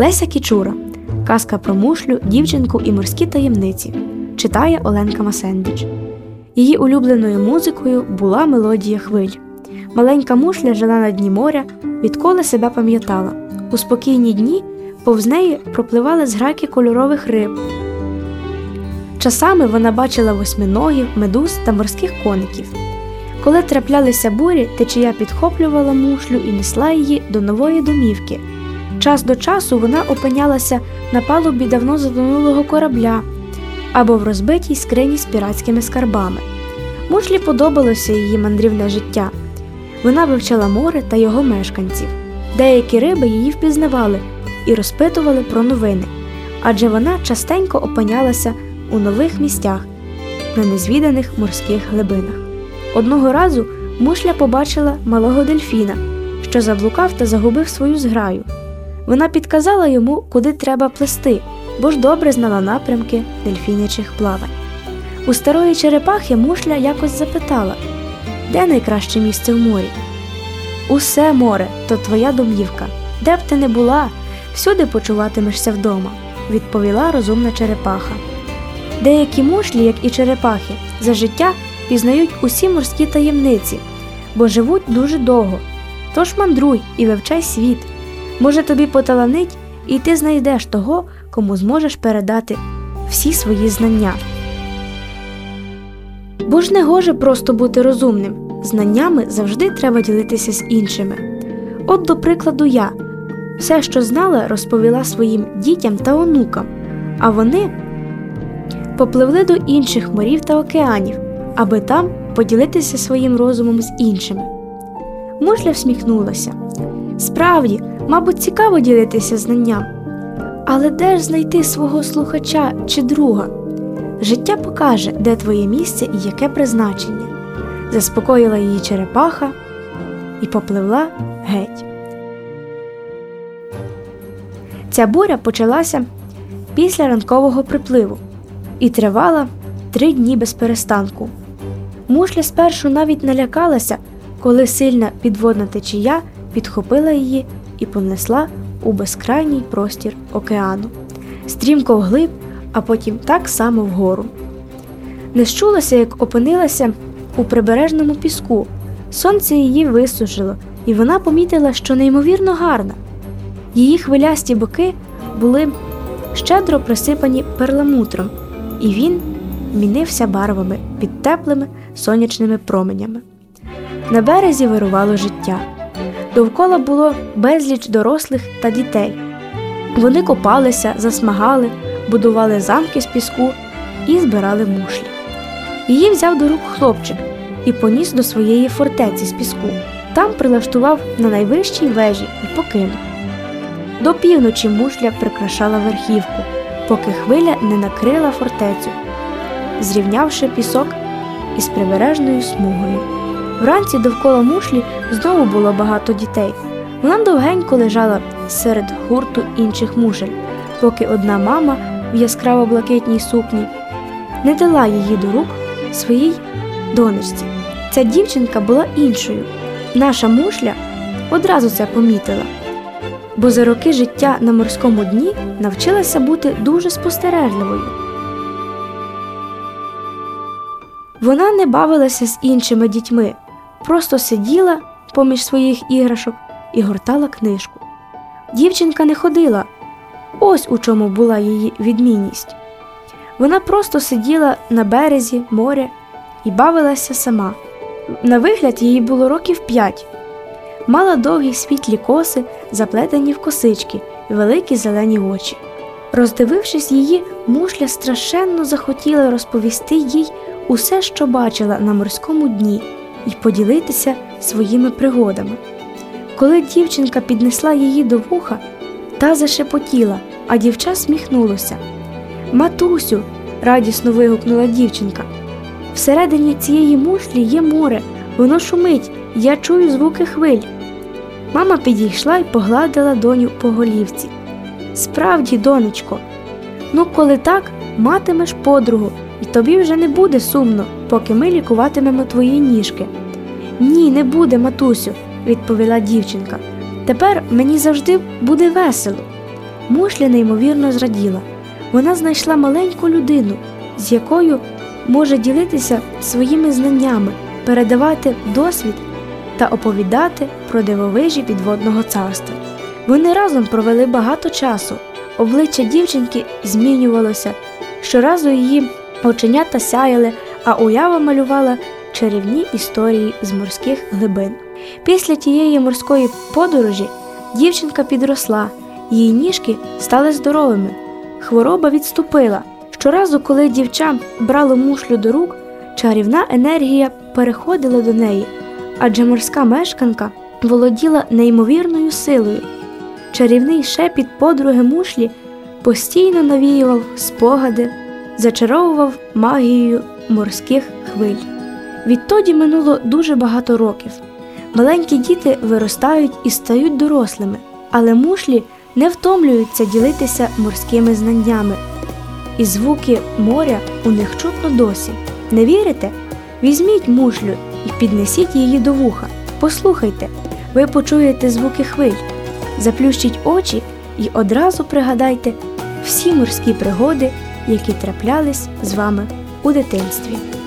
Леся Кічура. Казка про мушлю, дівчинку і морські таємниці. Читає Оленка Масендіч. Її улюбленою музикою була мелодія хвиль. Маленька мушля жила на дні моря, відколи себе пам'ятала. У спокійні дні повз неї пропливали зграки кольорових риб. Часами вона бачила восьминогів, медуз та морських коників. Коли траплялися бурі, течія підхоплювала мушлю і несла її до нової домівки. Час до часу вона опинялася на палубі давно затонулого корабля або в розбитій скрині з піратськими скарбами. Мушлі подобалося її мандрівне життя. Вона вивчала море та його мешканців. Деякі риби її впізнавали і розпитували про новини, адже вона частенько опинялася у нових місцях, на незвіданих морських глибинах. Одного разу мушля побачила малого дельфіна, що заблукав та загубив свою зграю. Вона підказала йому, куди треба плести, бо ж добре знала напрямки дельфінячих плавань. У старої черепахи мушля якось запитала, де найкраще місце в морі? Усе море то твоя домівка. Де б ти не була, всюди почуватимешся вдома, відповіла розумна черепаха. Деякі мушлі, як і черепахи, за життя пізнають усі морські таємниці, бо живуть дуже довго. Тож мандруй і вивчай світ. Може, тобі поталанить, і ти знайдеш того, кому зможеш передати всі свої знання. Бо ж не гоже просто бути розумним. Знаннями завжди треба ділитися з іншими. От, до прикладу, я все, що знала, розповіла своїм дітям та онукам, а вони попливли до інших морів та океанів, аби там поділитися своїм розумом з іншими. Мушля всміхнулася. Справді, мабуть, цікаво ділитися знанням. Але де ж знайти свого слухача чи друга? Життя покаже, де твоє місце і яке призначення. Заспокоїла її черепаха і попливла геть. Ця буря почалася після ранкового припливу і тривала три дні без перестанку. Мушля спершу навіть налякалася, коли сильна підводна течія підхопила її і понесла у безкрайній простір океану, стрімко вглиб, а потім так само вгору. Не щулася, як опинилася у прибережному піску. Сонце її висушило, і вона помітила, що неймовірно гарна. Її хвилясті боки були щедро присипані перламутром, і він мінився барвами під теплими сонячними променями. На березі вирувало життя. Довкола було безліч дорослих та дітей. Вони копалися, засмагали, будували замки з піску і збирали мушлі. Її взяв до рук хлопчик і поніс до своєї фортеці з піску. Там прилаштував на найвищій вежі і покинув. До півночі мушля прикрашала верхівку, поки хвиля не накрила фортецю, зрівнявши пісок із прибережною смугою. Вранці довкола мушлі знову було багато дітей. Вона довгенько лежала серед гурту інших мушель, поки одна мама в яскраво блакитній сукні не дала її до рук своїй донечці. Ця дівчинка була іншою. Наша мушля одразу це помітила, бо за роки життя на морському дні навчилася бути дуже спостережливою. Вона не бавилася з іншими дітьми, просто сиділа поміж своїх іграшок і гортала книжку. Дівчинка не ходила, ось у чому була її відмінність. Вона просто сиділа на березі моря і бавилася сама. На вигляд їй було років п'ять. Мала довгі світлі коси, заплетені в косички і великі зелені очі. Роздивившись її, мушля страшенно захотіла розповісти їй усе, що бачила на морському дні, і поділитися своїми пригодами. Коли дівчинка піднесла її до вуха, та зашепотіла, а дівча сміхнулося. Матусю, радісно вигукнула дівчинка. Всередині цієї мушлі є море, воно шумить, я чую звуки хвиль. Мама підійшла і погладила доню по голівці. Справді, донечко, ну, коли так, матимеш подругу, і тобі вже не буде сумно, поки ми лікуватимемо твої ніжки. Ні, не буде, матусю, відповіла дівчинка. Тепер мені завжди буде весело. Мушля неймовірно зраділа. Вона знайшла маленьку людину, з якою може ділитися своїми знаннями, передавати досвід та оповідати про дивовижі підводного царства. Вони разом провели багато часу. Обличчя дівчинки змінювалося. Щоразу її оченята сяяли, а уява малювала чарівні історії з морських глибин. Після тієї морської подорожі дівчинка підросла, її ніжки стали здоровими. Хвороба відступила. Щоразу, коли дівча брало мушлю до рук, чарівна енергія переходила до неї, адже морська мешканка володіла неймовірною силою. Чарівний шепіт подруги мушлі постійно навіював спогади, зачаровував магією морських хвиль. Відтоді минуло дуже багато років. Маленькі діти виростають і стають дорослими, але мушлі не втомлюються ділитися морськими знаннями. І звуки моря у них чутно досі. Не вірите? Візьміть мушлю і піднесіть її до вуха. Послухайте, ви почуєте звуки хвиль. Заплющіть очі і одразу пригадайте всі морські пригоди, які траплялись з вами у дитинстві.